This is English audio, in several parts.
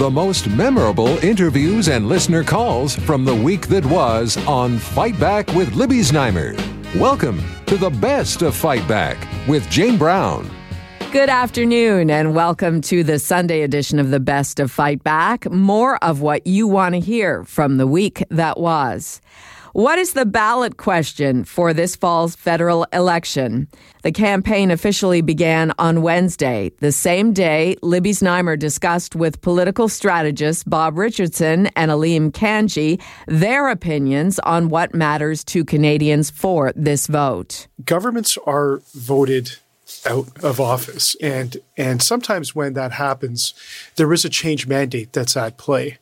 The most memorable interviews and listener calls from the week that was on Fight Back with Libby Znaimer. Welcome to the best of Fight Back with Jane Brown. Good afternoon, and welcome to the Sunday edition of the Best of Fight Back. More of what you want to hear from the week that was. What is the ballot question for this fall's federal election? The campaign officially began on Wednesday, the same day Libby Znaimer discussed with political strategist Bob Richardson and Aleem Kanji their opinions on what matters to Canadians for this vote. Governments are voted out of office. And and sometimes when that happens, there is a change mandate that's at play.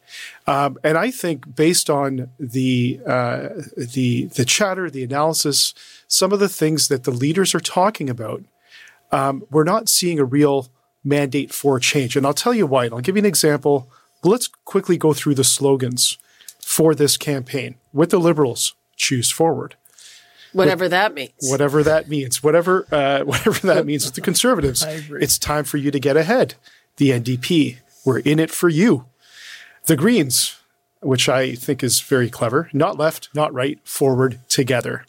Um, and I think based on the uh, the the chatter, the analysis, some of the things that the leaders are talking about, um, we're not seeing a real mandate for change. And I'll tell you why. And I'll give you an example. Let's quickly go through the slogans for this campaign with the Liberals. Choose forward. Whatever with, that means. Whatever that means. Whatever uh, whatever that means with the Conservatives. It's time for you to get ahead. The NDP. We're in it for you. The Greens, which I think is very clever. Not left, not right, forward, together.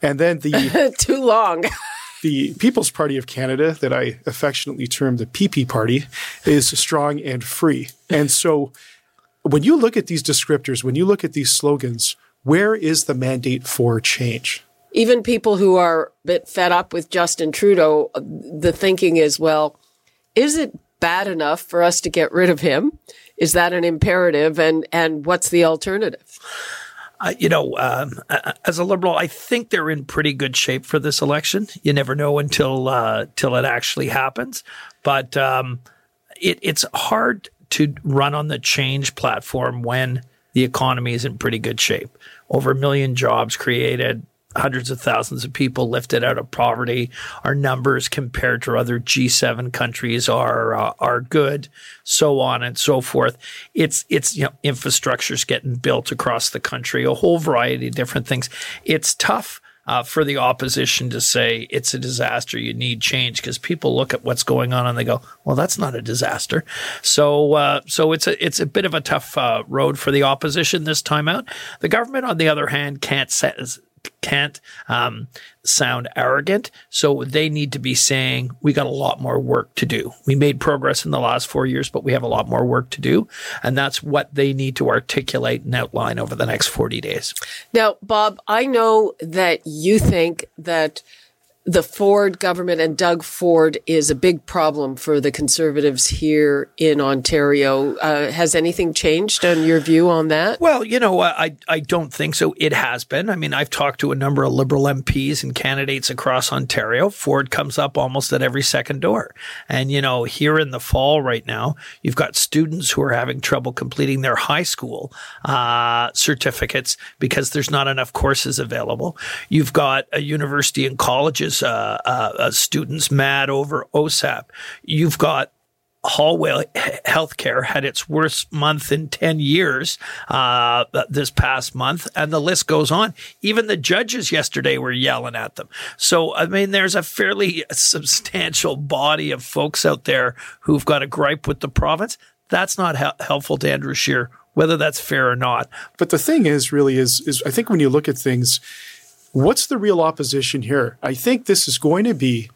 And then the too long. the People's Party of Canada, that I affectionately term the PP Party, is strong and free. And so when you look at these descriptors, when you look at these slogans, where is the mandate for change? Even people who are a bit fed up with Justin Trudeau, the thinking is, well, is it bad enough for us to get rid of him? Is that an imperative? And, and what's the alternative? Uh, you know, um, as a liberal, I think they're in pretty good shape for this election. You never know until uh, till it actually happens, but um, it, it's hard to run on the change platform when the economy is in pretty good shape. Over a million jobs created, hundreds of thousands of people lifted out of poverty. Our numbers compared to other G7 countries are uh, are good, so on and so forth. It's it's you know infrastructure's getting built across the country, a whole variety of different things. It's tough. Uh, for the opposition to say it's a disaster, you need change, because people look at what's going on and they go, "Well, that's not a disaster." So, uh, so it's a it's a bit of a tough uh, road for the opposition this time out. The government, on the other hand, can't set can't um, sound arrogant. So they need to be saying, we got a lot more work to do. We made progress in the last four years, but we have a lot more work to do. And that's what they need to articulate and outline over the next 40 days. Now, Bob, I know that you think that the Ford government and Doug Ford is a big problem for the Conservatives here in Ontario. Uh, has anything changed on your view on that? Well, you know, I I don't think so. It has been. I mean, I've talked to a number of Liberal MPs and candidates across Ontario. Ford comes up almost at every second door, and you know, here in the fall right now, you've got students who are having trouble completing their high school uh, certificates because there's not enough courses available. You've got a university and colleges uh, uh, uh, students mad over OSAP. You've got Hallway Healthcare had its worst month in 10 years uh, this past month, and the list goes on. Even the judges yesterday were yelling at them. So, I mean, there's a fairly substantial body of folks out there who've got a gripe with the province. That's not he- helpful to Andrew Scheer, whether that's fair or not. But the thing is, really, is, is I think when you look at things, What's the real opposition here? I think this is going to be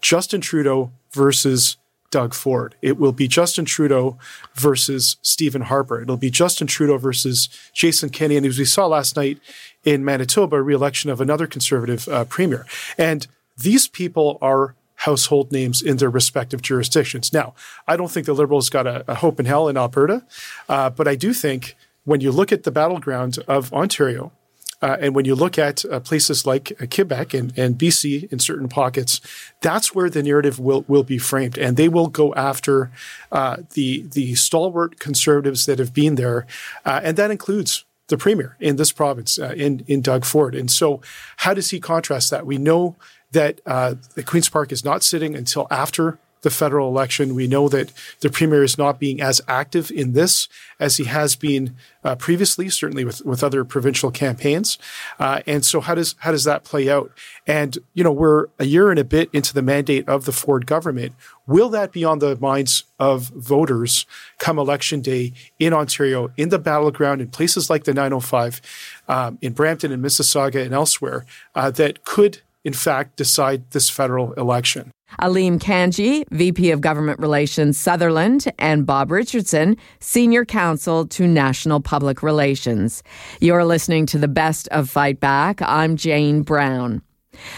Justin Trudeau versus Doug Ford. It will be Justin Trudeau versus Stephen Harper. It'll be Justin Trudeau versus Jason Kenney. And as we saw last night in Manitoba, re-election of another conservative uh, premier. And these people are household names in their respective jurisdictions. Now, I don't think the Liberals got a, a hope in hell in Alberta, uh, but I do think when you look at the battleground of Ontario, uh, and when you look at uh, places like uh, Quebec and, and BC in certain pockets, that's where the narrative will, will be framed. And they will go after uh, the, the stalwart conservatives that have been there. Uh, and that includes the premier in this province, uh, in, in Doug Ford. And so, how does he contrast that? We know that the Queen's Park is not sitting until after the federal election. We know that the premier is not being as active in this as he has been uh, previously, certainly with, with other provincial campaigns. Uh, and so how does how does that play out? And you know, we're a year and a bit into the mandate of the Ford government. Will that be on the minds of voters come election day in Ontario, in the battleground, in places like the 905, um, in Brampton and Mississauga and elsewhere, uh, that could in fact decide this federal election? Aleem Kanji, VP of Government Relations Sutherland, and Bob Richardson, Senior Counsel to National Public Relations. You're listening to the best of Fight Back. I'm Jane Brown.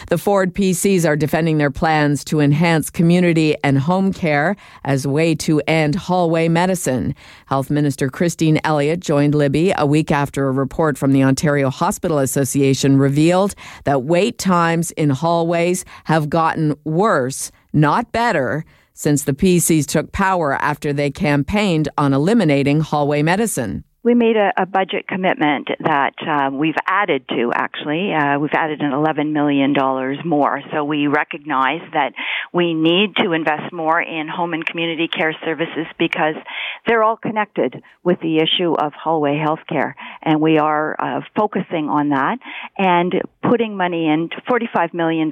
The Ford PCs are defending their plans to enhance community and home care as way to end hallway medicine. Health Minister Christine Elliott joined Libby a week after a report from the Ontario Hospital Association revealed that wait times in hallways have gotten worse, not better, since the PCs took power after they campaigned on eliminating hallway medicine we made a, a, budget commitment that uh, we've added to actually. Uh, we've added an $11 million more. So we recognize that we need to invest more in home and community care services because they're all connected with the issue of hallway health care. And we are uh, focusing on that and putting money in, $45 million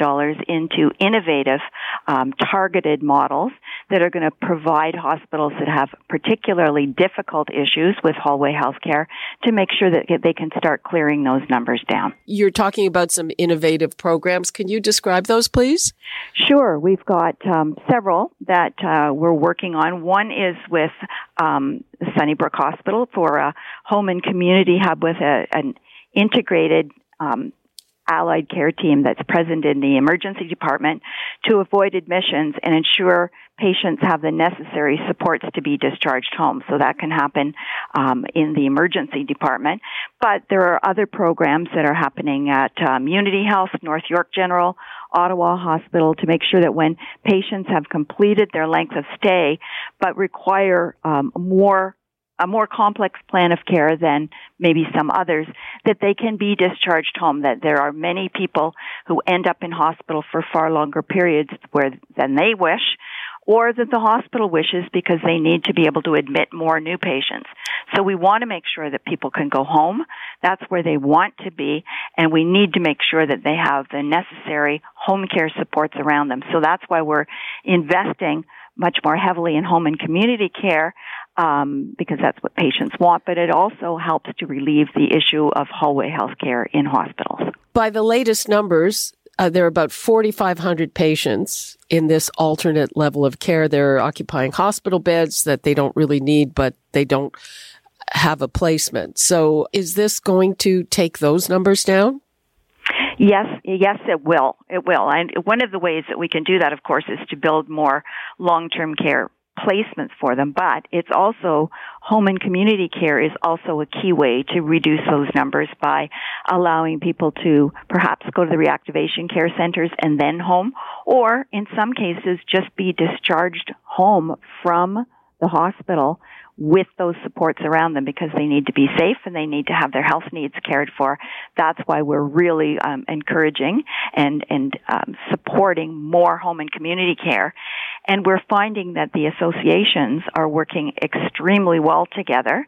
into innovative, um, targeted models that are going to provide hospitals that have particularly difficult issues with hallway healthcare to make sure that they can start clearing those numbers down. You're talking about some innovative programs. Can you describe those, please? Sure. We've got um, several that uh, we're working on. One is with um, Sunnybrook Hospital for a home and community hub with a, an integrated um, allied care team that's present in the emergency department to avoid admissions and ensure patients have the necessary supports to be discharged home. So that can happen um, in the emergency department. But there are other programs that are happening at um, Unity Health, North York General, Ottawa Hospital to make sure that when patients have completed their length of stay but require um, more a more complex plan of care than maybe some others, that they can be discharged home, that there are many people who end up in hospital for far longer periods where, than they wish, or that the hospital wishes because they need to be able to admit more new patients. So we want to make sure that people can go home. That's where they want to be. And we need to make sure that they have the necessary home care supports around them. So that's why we're investing much more heavily in home and community care um, because that's what patients want, but it also helps to relieve the issue of hallway health care in hospitals. By the latest numbers, uh, there are about 4,500 patients in this alternate level of care. They're occupying hospital beds that they don't really need, but they don't have a placement. So is this going to take those numbers down? Yes, yes, it will. It will. And one of the ways that we can do that, of course, is to build more long-term care placements for them, but it's also home and community care is also a key way to reduce those numbers by allowing people to perhaps go to the reactivation care centers and then home, or in some cases just be discharged home from the hospital with those supports around them because they need to be safe and they need to have their health needs cared for. That's why we're really um, encouraging and and um, supporting more home and community care. And we're finding that the associations are working extremely well together.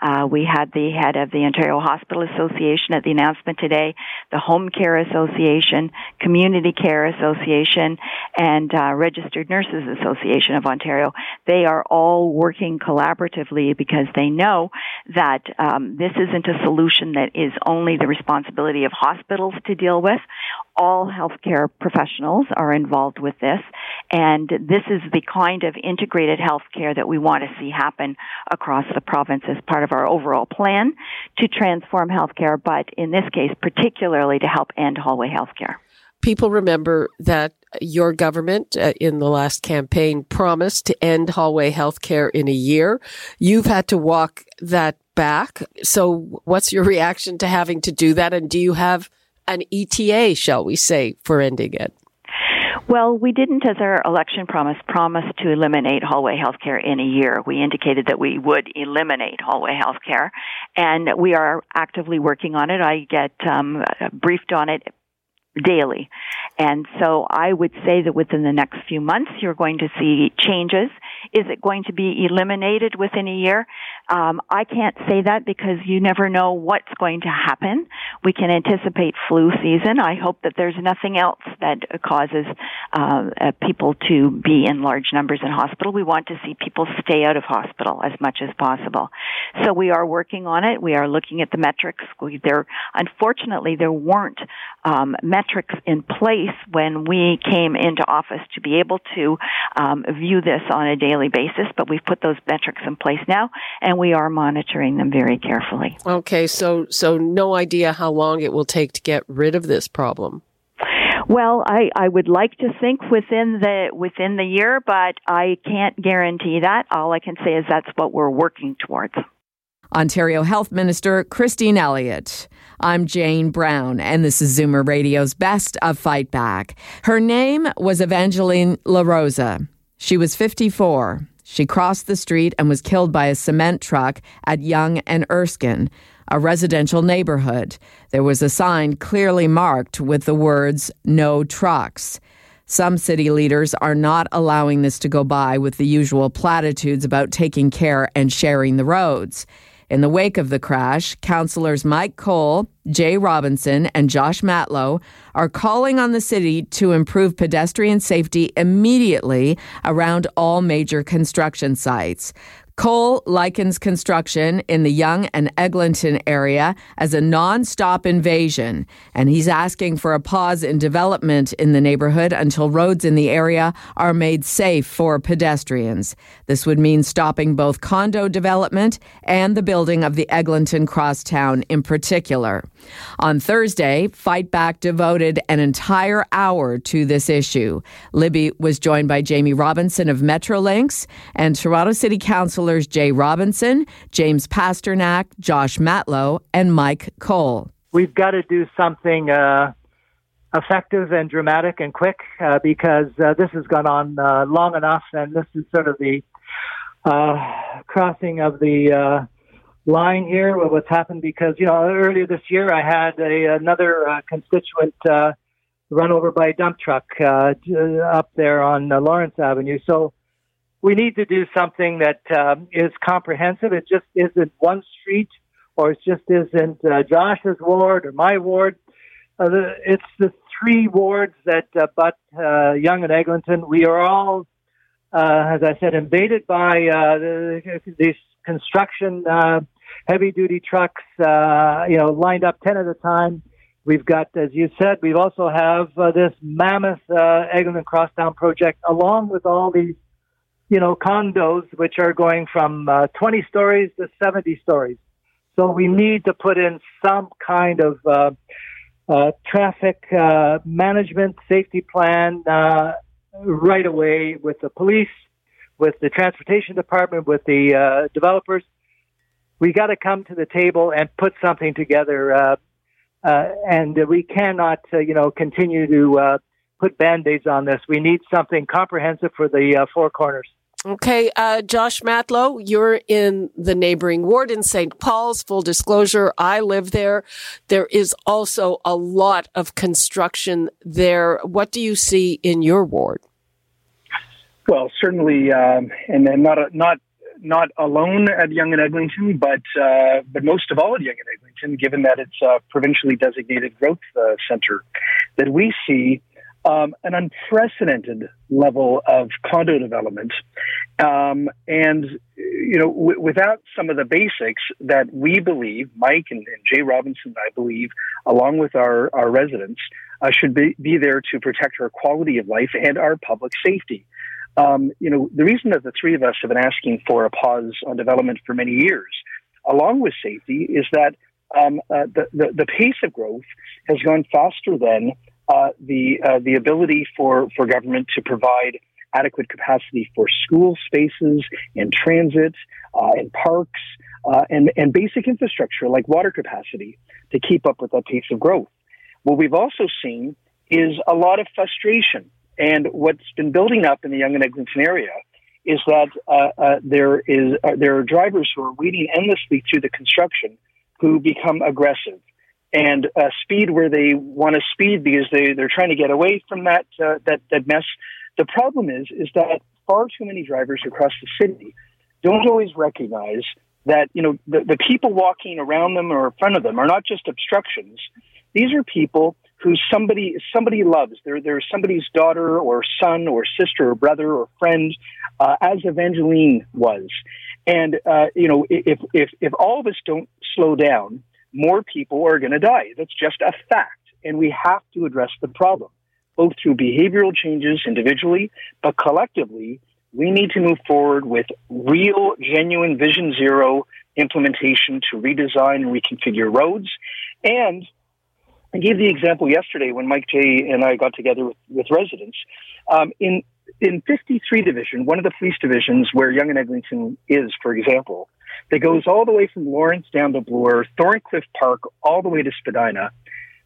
Uh, we had the head of the Ontario Hospital Association at the announcement today, the Home Care Association, Community Care Association, and uh, Registered Nurses Association of Ontario. They are all working collaboratively because they know that um, this isn't a solution that is only the responsibility of hospitals to deal with all healthcare professionals are involved with this. And this is the kind of integrated healthcare that we want to see happen across the province as part of our overall plan to transform healthcare, but in this case, particularly to help end hallway healthcare. People remember that your government uh, in the last campaign promised to end hallway healthcare in a year. You've had to walk that back. So what's your reaction to having to do that? And do you have an ETA, shall we say, for ending it? Well, we didn't, as our election promise, promise to eliminate hallway healthcare in a year. We indicated that we would eliminate hallway healthcare, and we are actively working on it. I get um, briefed on it daily. And so I would say that within the next few months, you're going to see changes. Is it going to be eliminated within a year? Um, I can't say that because you never know what's going to happen. We can anticipate flu season. I hope that there's nothing else that causes uh, uh, people to be in large numbers in hospital. We want to see people stay out of hospital as much as possible. So we are working on it. We are looking at the metrics. We, there, unfortunately, there weren't um, metrics in place when we came into office to be able to um, view this on a daily basis, but we've put those metrics in place now, and we are monitoring them very carefully. Okay, so so no idea how long it will take to get rid of this problem. Well, I, I would like to think within the within the year, but I can't guarantee that. All I can say is that's what we're working towards. Ontario Health Minister Christine Elliott. I'm Jane Brown, and this is Zoomer Radio's Best of Fight Back. Her name was Evangeline LaRosa. She was 54. She crossed the street and was killed by a cement truck at Yonge and Erskine, a residential neighborhood. There was a sign clearly marked with the words, No trucks. Some city leaders are not allowing this to go by with the usual platitudes about taking care and sharing the roads. In the wake of the crash, councillors Mike Colle, Jaye Robinson, and Josh Matlow are calling on the city to improve pedestrian safety immediately around all major construction sites. Colle likens construction in the Yonge and Eglinton area as a non-stop invasion, and he's asking for a pause in development in the neighborhood until roads in the area are made safe for pedestrians. This would mean stopping both condo development and the building of the Eglinton Crosstown in particular. On Thursday, Fight Back devoted an entire hour to this issue. Libby was joined by Jamie Robinson of Metrolinx and Toronto City Jaye Robinson, James Pasternak, Josh Matlow, and Mike Colle. We've got to do something uh, effective and dramatic and quick uh, because uh, this has gone on uh, long enough, and this is sort of the uh, crossing of the uh, line here what's happened because you know earlier this year I had a, another constituent run over by a dump truck up there on Lawrence Avenue. So we need to do something that um, is comprehensive. It just isn't one street, or it just isn't uh, Josh's ward or my ward. Uh, the, it's the three wards that uh, butt uh, Yonge and Eglinton. We are all, uh, as I said, invaded by uh, the, these construction uh, heavy duty trucks, you know, lined up 10 at a time. We've got, as you said, we also have this mammoth Eglinton Crosstown project, along with all these, you know, condos, which are going from uh, 20 stories to 70 stories. So we need to put in some kind of uh, uh, traffic uh, management safety plan uh, right away with the police, with the transportation department, with the uh, developers we got to come to the table and put something together. Uh, uh, and we cannot, you know, continue to uh, put band-aids on this. We need something comprehensive for the uh, four corners. Okay, uh, Josh Matlow, you're in the neighboring ward in St. Paul's. Full disclosure, I live there. There is also a lot of construction there. What do you see in your ward? Well, certainly, um, and, and not a, not not alone at Yonge and Eglinton, but uh, but most of all at Yonge and Eglinton, given that it's a provincially designated growth uh, center, that we see um, an unprecedented level of condo development, um, and you know, w- without some of the basics that we believe, Mike and, and Jaye Robinson, I believe, along with our our residents, uh, should be, be there to protect our quality of life and our public safety. Um, you know, the reason that the three of us have been asking for a pause on development for many years, along with safety, is that um, uh, the, the, the pace of growth has gone faster than uh, the uh, the ability for for government to provide adequate capacity for school spaces and transit uh, and parks uh, and and basic infrastructure like water capacity to keep up with that pace of growth. What we've also seen is a lot of frustration and what's been building up in the Yonge and Eglinton area is that uh, uh, there is there are drivers who are waiting endlessly through the construction who become aggressive and uh, speed where they want to speed because they they're trying to get away from that uh, that that mess. The problem is is that far too many drivers across the city don't always recognize that you know the, the people walking around them or in front of them are not just obstructions. These are people who somebody somebody loves. They're they're somebody's daughter or son or sister or brother or friend, uh, as Evangeline was. And uh, you know, if if if all of us don't slow down, more people are going to die. That's just a fact, and we have to address the problem both through behavioral changes individually, but collectively we need to move forward with real, genuine Vision Zero implementation to redesign and reconfigure roads. And I gave the example yesterday when Mike Jaye and I got together with, with residents. Um, in in 53 Division, one of the police divisions where Yonge and Eglinton is, for example, that goes all the way from Lawrence down to Bloor, Thorncliffe Park, all the way to Spadina,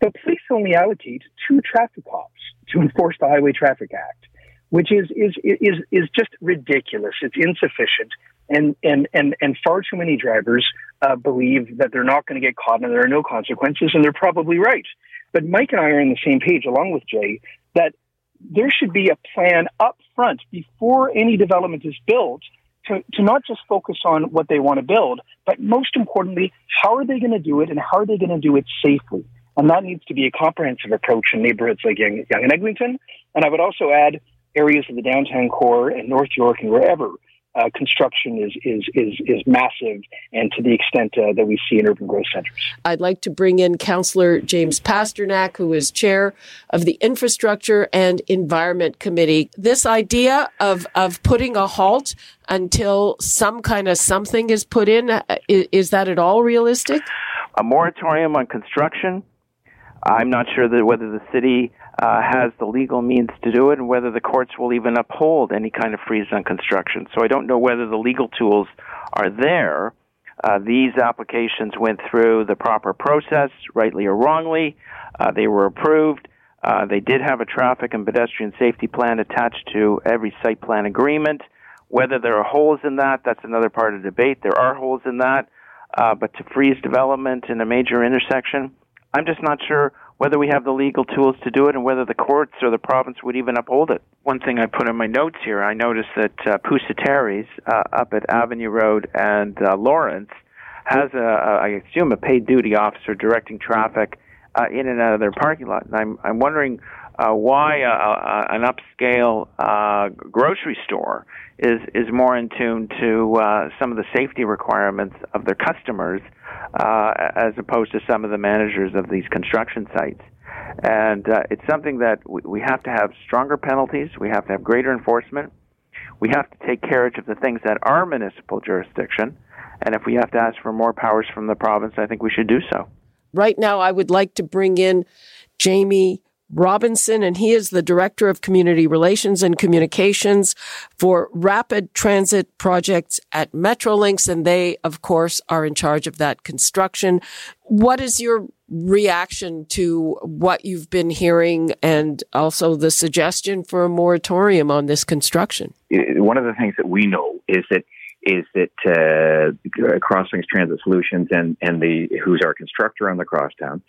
the police only allocate two traffic cops to enforce the Highway Traffic Act which is is is is just ridiculous. It's insufficient, and and and and far too many drivers uh, believe that they're not going to get caught and there are no consequences, and they're probably right. But Mike and I are on the same page, along with Jaye, that there should be a plan up front before any development is built to, to not just focus on what they want to build, but most importantly, how are they going to do it and how are they going to do it safely? And that needs to be a comprehensive approach in neighborhoods like Young, Yonge and Eglinton. And I would also add areas of the downtown core and North York and wherever uh, construction is, is is is massive, and to the extent uh, that we see in urban growth centers. I'd like to bring in Councillor James Pasternak, who is chair of the Infrastructure and Environment Committee. This idea of of putting a halt until some kind of something is put in uh, is, is that at all realistic? A moratorium on construction. I'm not sure that whether the city uh, has the legal means to do it and whether the courts will even uphold any kind of freeze on construction. So I don't know whether the legal tools are there. Uh, these applications went through the proper process, rightly or wrongly. Uh, they were approved. Uh, they did have a traffic and pedestrian safety plan attached to every site plan agreement. Whether there are holes in that, that's another part of the debate. There are holes in that, uh, but to freeze development in a major intersection, I'm just not sure whether we have the legal tools to do it and whether the courts or the province would even uphold it. One thing I put in my notes here, I noticed that uh, uh, up at Avenue Road and uh, Lawrence has, a, a, I assume, a paid duty officer directing traffic uh, in and out of their parking lot. And I'm, I'm wondering uh, why uh, uh, an upscale uh, grocery store is is more in tune to uh, some of the safety requirements of their customers uh, as opposed to some of the managers of these construction sites. And it's something that we, we have to have stronger penalties. We have to have greater enforcement. We have to take care of the things that are municipal jurisdiction. And if we have to ask for more powers from the province, I think we should do so. Right now, I would like to bring in Jamie Robinson, and he is the Director of Community Relations and Communications for Rapid Transit Projects at Metrolinx, and they, of course, are in charge of that construction. What is your reaction to what you've been hearing and also the suggestion for a moratorium on this construction? One of the things that we know is that is that uh, Transit Solutions and and the who's our constructor on the crosstown,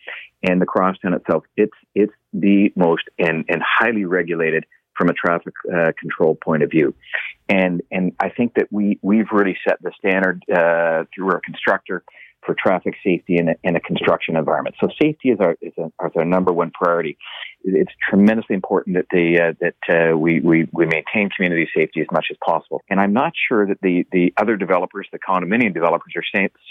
and the crosstown itself, it's it's the most and and highly regulated from a traffic uh, control point of view, and and I think that we we've really set the standard uh, through our constructor for traffic safety in a, in a construction environment. So safety is our is, a, is our number one priority. It's tremendously important that the uh, that uh, we, we we maintain community safety as much as possible. And I'm not sure that the the other developers, the condominium developers, are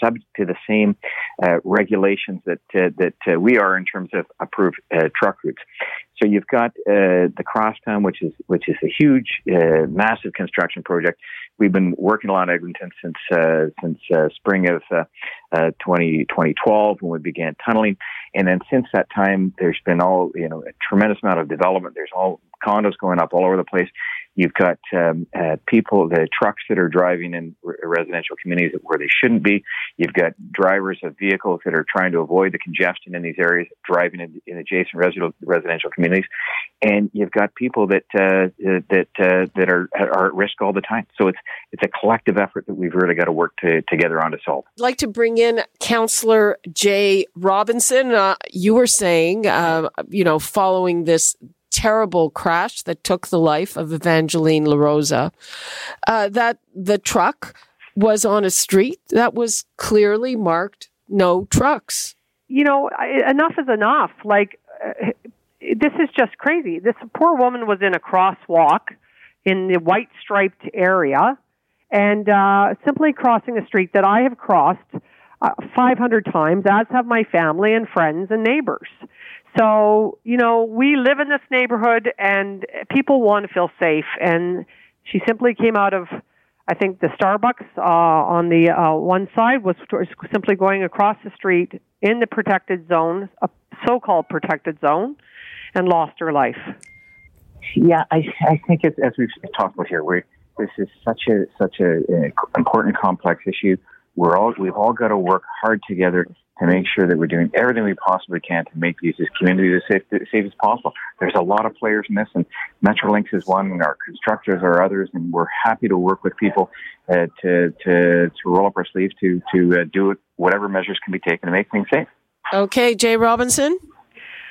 subject to the same uh, regulations that uh, that uh, we are in terms of approved uh, truck routes. So you've got the crosstown, which is which is a huge, massive construction project we've been working a lot in Eglinton since since spring of uh, 20, uh, 2012 when we began tunneling, and then since that time, there's been all you know tremendous amount of development. There's all condos going up all over the place. You've got um, uh, people, the trucks that are driving in residential communities where they shouldn't be. You've got drivers of vehicles that are trying to avoid the congestion in these areas, driving in, in adjacent residential, residential communities, and you've got people that uh, that uh, that are are at risk all the time. So it's it's a collective effort that we've really got to work to, together on to solve. I'd like to bring in Councillor Jaye Robinson. Uh, you were saying, uh, you know, following this terrible crash that took the life of Evangeline LaRosa, uh, that the truck was on a street that was clearly marked no trucks. You know, enough is enough. Like, uh, this is just crazy. This poor woman was in a crosswalk in the white striped area and uh, simply crossing a street that I have crossed uh, 500 times, as have my family and friends and neighbors. So, you know, we live in this neighborhood and people want to feel safe. And she simply came out of, I think, the Starbucks uh, on the uh, one side was simply going across the street in the protected zone, a so called protected zone, and lost her life. Yeah, I, I think it's, as we've talked about here, we this is such a such a, a important complex issue. We're all we've all got to work hard together to make sure that we're doing everything we possibly can to make these communities as safe, as safe as possible. There's a lot of players in this, and Metrolinx is one, and our constructors are others, and we're happy to work with people uh, to to to roll up our sleeves to to uh, do whatever measures can be taken to make things safe. Okay, Jaye Robinson.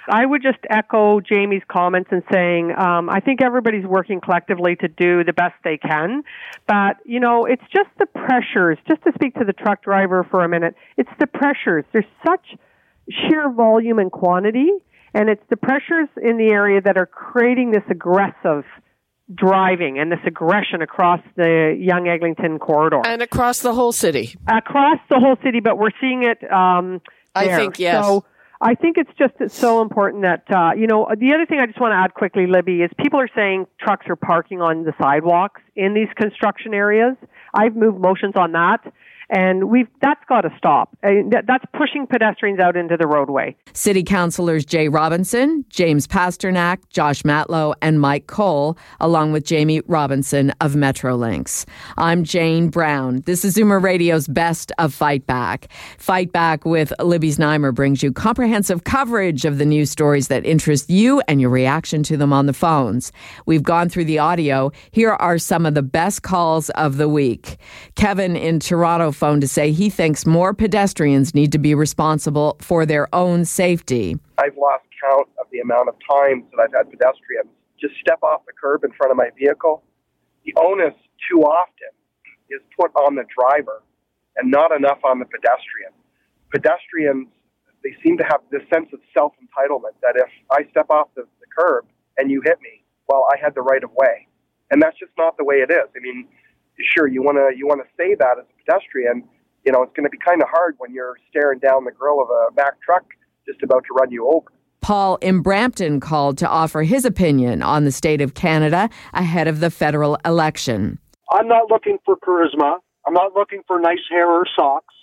I would just echo Jamie's comments and saying um, I think everybody's working collectively to do the best they can, but you know it's just the pressures. Just to speak to the truck driver for a minute, it's the pressures. There's such sheer volume and quantity, and it's the pressures in the area that are creating this aggressive driving and this aggression across the Yonge Eglinton corridor and across the whole city. Across the whole city, but we're seeing it. Um, I think yes. So, I think it's just it's so important that uh, you know the other thing I just want to add quickly, Libby, is people are saying trucks are parking on the sidewalks in these construction areas. I've moved motions on that and we've that's got to stop. That's pushing pedestrians out into the roadway. City councilors Jaye Robinson, James Pasternak, Josh Matlow, and Mike Colle, along with Jamie Robinson of Metrolinx. I'm Jane Brown. This is Zoomer Radio's Best of Fight Back. Fight Back with Libby Znaimer brings you comprehensive coverage of the news stories that interest you and your reaction to them on the phones. We've gone through the audio. Here are some of the best calls of the week. Kevin in Toronto phone to say he thinks more pedestrians need to be responsible for their own safety. I've lost count of the amount of times that I've had pedestrians just step off the curb in front of my vehicle. The onus too often is put on the driver and not enough on the pedestrian. Pedestrians, they seem to have this sense of self entitlement that if I step off the, the curb and you hit me, well, I had the right of way. And that's just not the way it is. I mean, sure you want to you want to say that as a pedestrian, you know, it's going to be kind of hard when you're staring down the grill of a Mack truck just about to run you over. Paul in Brampton called to offer his opinion on the state of Canada ahead of the federal election. I'm not looking for charisma. I'm not looking for nice hair or socks.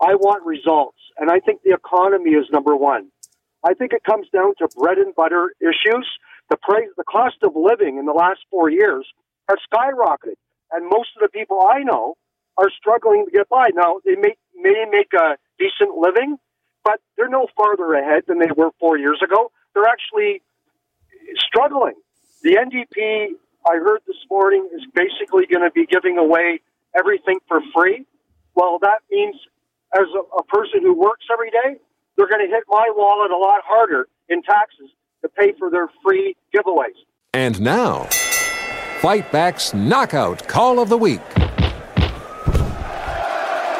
I want results. And I think the economy is number one. I think it comes down to bread and butter issues. The price, the cost of living in the last four years has skyrocketed and most of the people I know are struggling to get by. Now they may may make a decent living, but they're no farther ahead than they were four years ago. They're actually struggling. The NDP, I heard this morning, is basically going to be giving away everything for free. Well, that means as a, a person who works every day, they're going to hit my wallet a lot harder in taxes to pay for their free giveaways. And now. Fight Back's Knockout Call of the Week.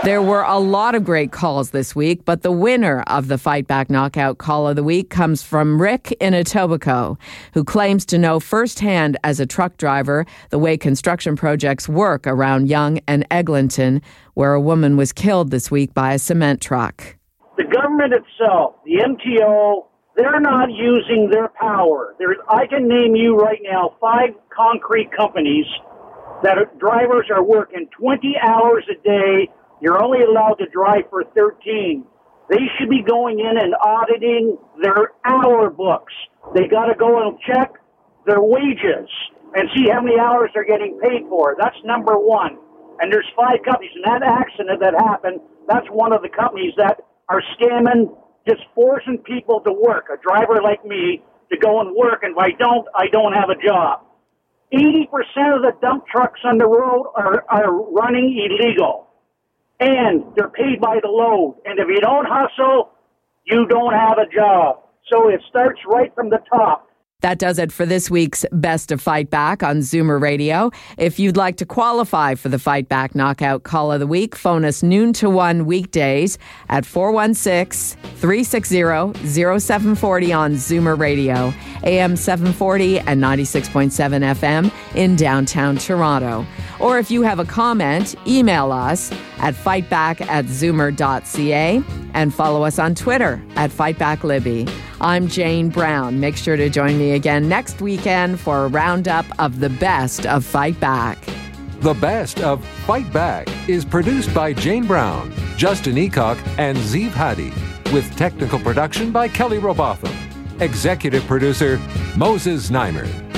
There were a lot of great calls this week, but the winner of the Fight Back Knockout Call of the Week comes from Rick in Etobicoke, who claims to know firsthand as a truck driver the way construction projects work around Yonge and Eglinton, where a woman was killed this week by a cement truck. The government itself, the MTO, they're not using their power. There's, I can name you right now five concrete companies that are, drivers are working 20 hours a day. You're only allowed to drive for 13. They should be going in and auditing their hour books. They got to go and check their wages. and see how many hours they're getting paid for. That's number one. And there's five companies. And that accident that happened, that's one of the companies that are scamming, just forcing people to work. A driver like me to go and work, and if I don't, I don't have a job. 80% of the dump trucks on the road are, are running illegal. And they're paid by the load. And if you don't hustle, you don't have a job. So it starts right from the top. That does it for this week's Best of Fight Back on Zoomer Radio. If you'd like to qualify for the Fight Back Knockout Call of the Week, phone us noon to 1 weekdays at 416 360 0740 on Zoomer Radio, AM 740 and 96.7 FM in downtown Toronto. Or if you have a comment, email us at fightback at zoomer.ca and follow us on Twitter at FightbackLibby. I'm Jane Brown. Make sure to join me again next weekend for a roundup of the best of Fight Back. The Best of Fight Back is produced by Jane Brown, Justin Eacock, and Zeev Hadi, with technical production by Kelly Robotham. Executive producer Moses Znaimer.